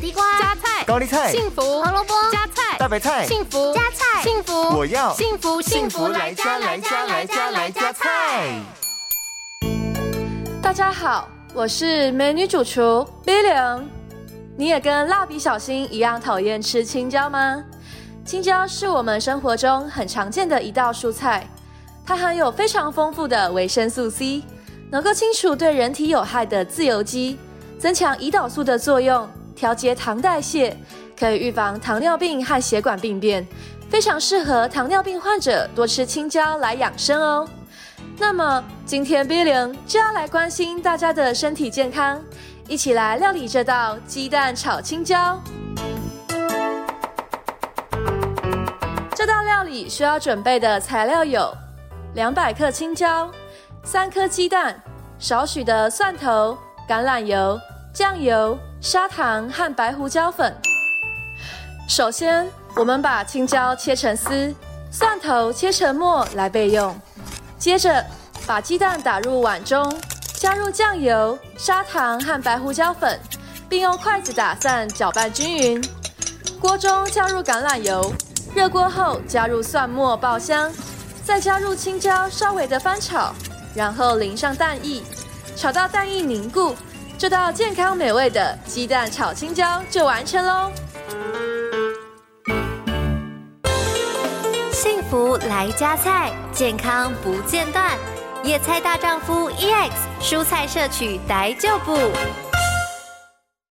地瓜、加菜、高丽菜、幸福、胡萝卜、加菜、大白菜、幸福、加菜、幸福，我要幸福幸福来加来加来加来加菜。大家好，我是美女主厨 Billion。你也跟蜡笔小新一样讨厌吃青椒吗？青椒是我们生活中很常见的一道蔬菜，它含有非常丰富的维生素 C，能够清除对人体有害的自由基，增强胰岛素的作用，调节糖代谢，可以预防糖尿病和血管病变，非常适合糖尿病患者多吃青椒来养生哦。那么今天 Billy 就要来关心大家的身体健康，一起来料理这道鸡蛋炒青椒。这道料理需要准备的材料有：两百克青椒、三颗鸡蛋、少许的蒜头、橄榄油、酱油、砂糖和白胡椒粉。首先，我们把青椒切成丝，蒜头切成末来备用。接着，把鸡蛋打入碗中，加入酱油、砂糖和白胡椒粉，并用筷子打散，搅拌均匀。锅中加入橄榄油，热锅后加入蒜末爆香，再加入青椒，稍微的翻炒，然后淋上蛋液，炒到蛋液凝固，这道健康美味的鸡蛋炒青椒就完成喽。幸福来加菜，健康不间断。野菜大丈夫 EX，蔬菜摄取逮就补。